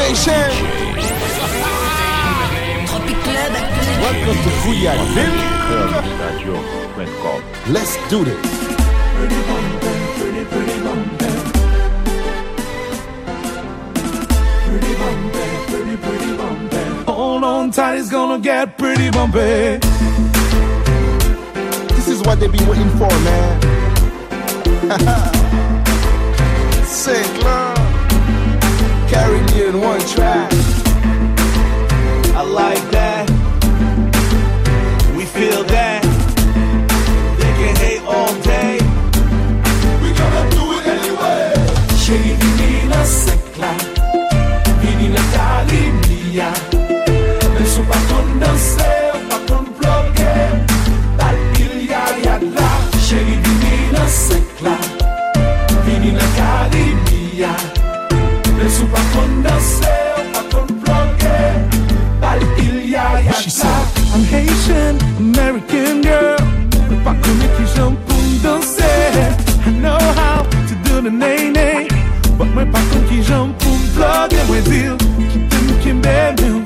Nation. Welcome to Fouilladville. Let's do this. Hold on tight, it's gonna get pretty bumpy. This is what they be waiting for, man. St. Clair, Caribbean one track. I like that. We feel that. They can hate all day. We gonna do it anyway. Chérie, menina secla. Menina calimia. Men de ney ney. Bak mwen pa kon ki jom pou m plage Mwen dil ki tem ki mbebe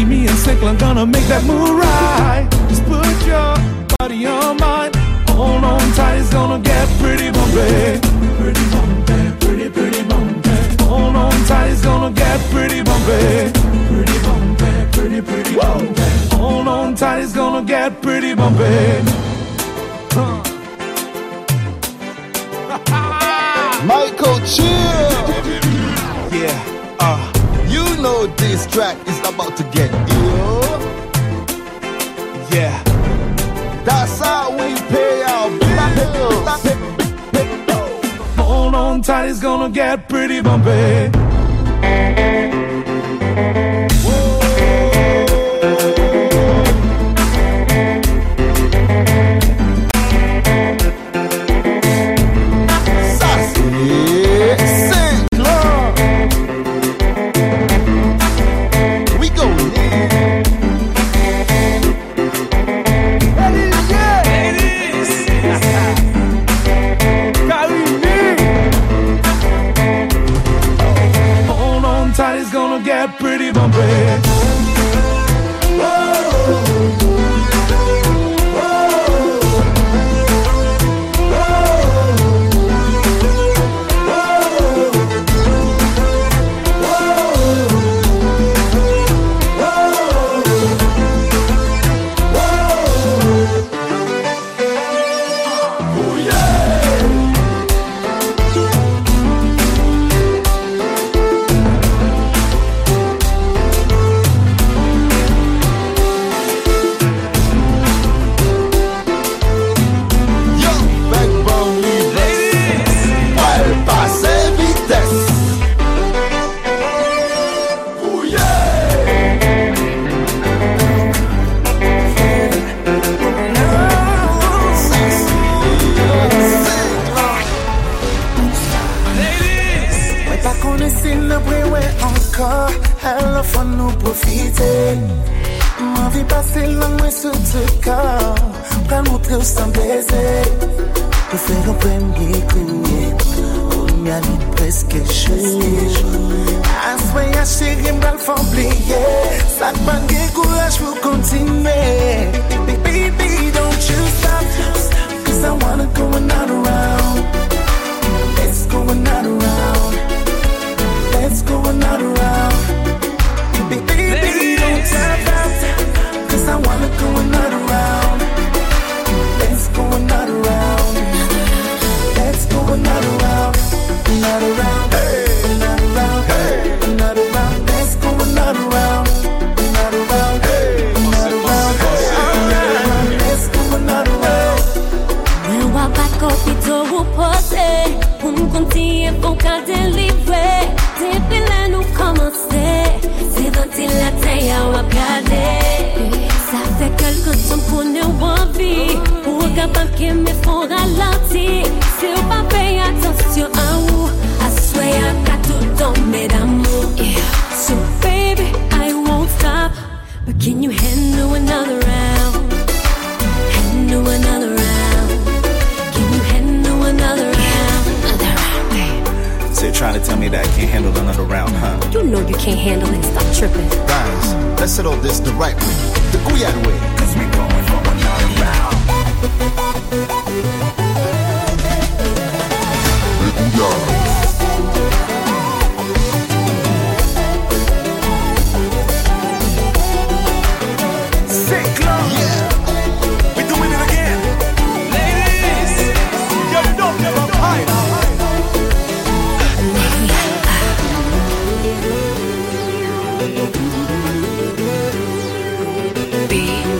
Karimi and Sekla gonna make that move right. Just put your body on mine. Hold on tight, it's gonna get pretty bumpy. Pretty bumpy, pretty, pretty bumpy. Hold on tight, it's gonna get pretty bumpy. Pretty bumpy, pretty, pretty bumpy. Hold on tight, it's gonna get pretty bumpy. Huh. Michael Chill. Yeah, uh, You know this track is about to get ill. yeah That's how we pay our bills. Hold on tight, it's gonna get pretty bumpy Hello fon nou profite. Mwen vi pase lang mwen sou te kor Pral montre ou san beze Pou fe yon premye kou Konya li preske chou Aswe ya cheri mbral fon pliye Sak ban gen kouraj pou kontinue Baby, don't you stop. Cause I wanna go another round fi Pou kapap ke me fon ralanti Se ou pa pey atensyon a ou Aswe a ka toutan, medan be.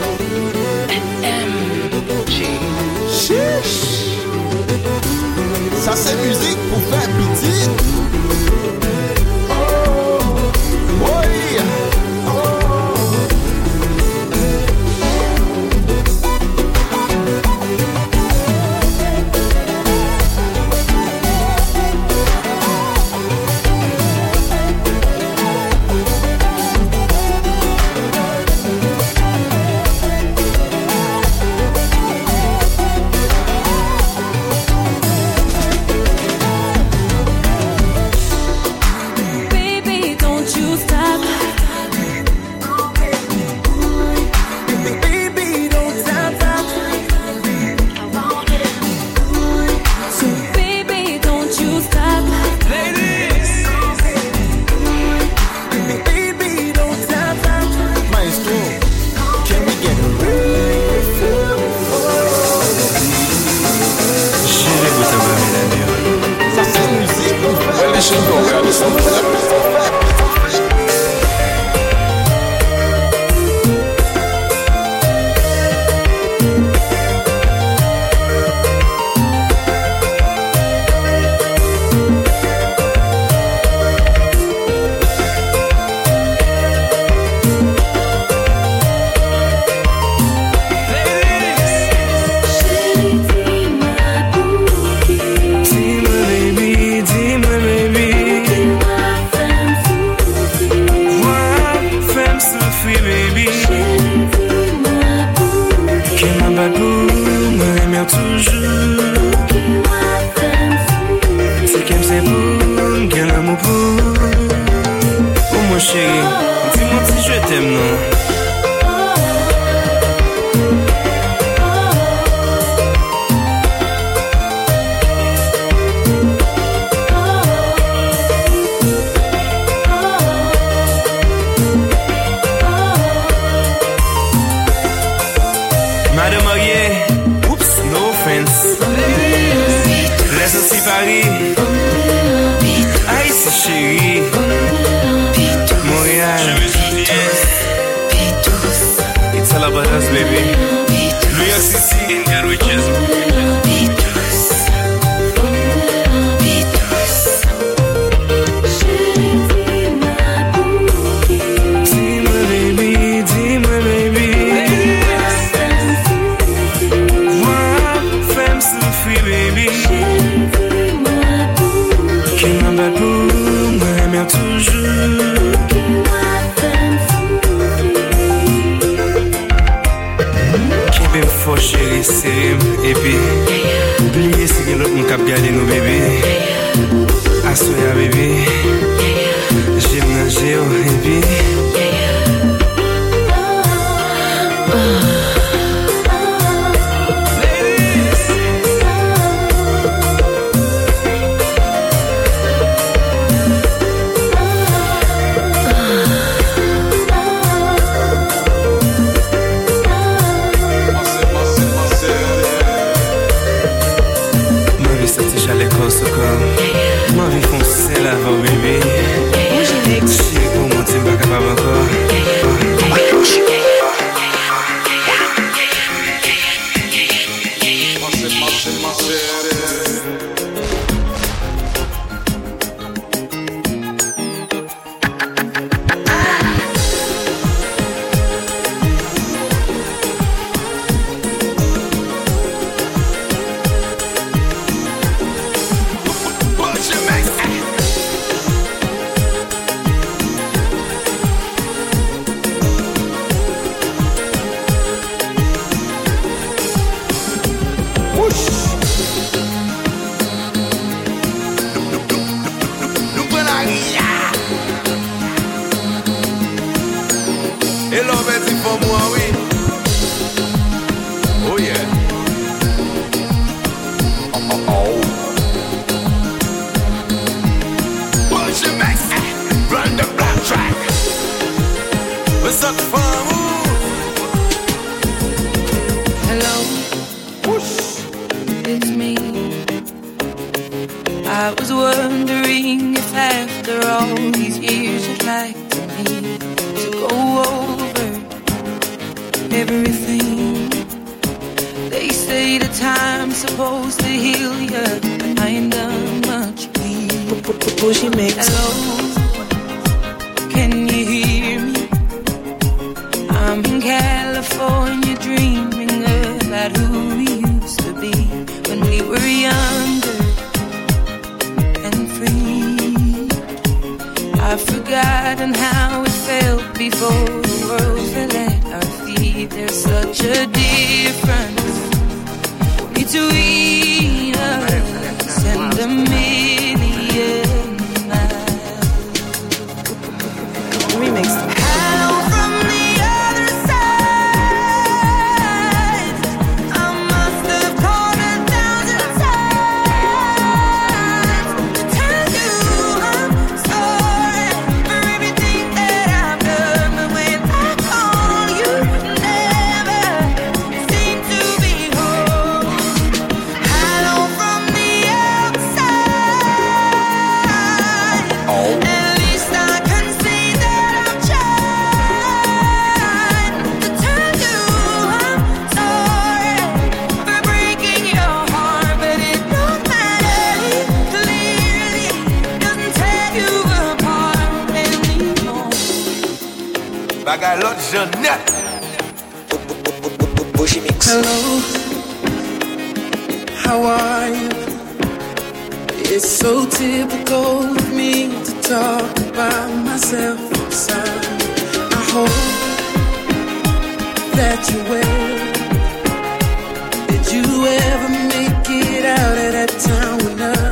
It's all about us, baby. New York City and Garwiches. Serem, epi Oubliye se gen lot mou kap gade nou bebe Asoya bebe everything. They say the time's supposed to heal you, but I ain't done much healing. Hello, can you hear me? I'm in California dreaming about who we used to be when we were younger and free. I've forgotten how it felt before the world fell There's such a difference between us. And million done nothing. Bushy Mix. Hello, how are you? It's so typical of me to talk about myself. inside. I hope that you're well. Did you ever make it out of that town with us?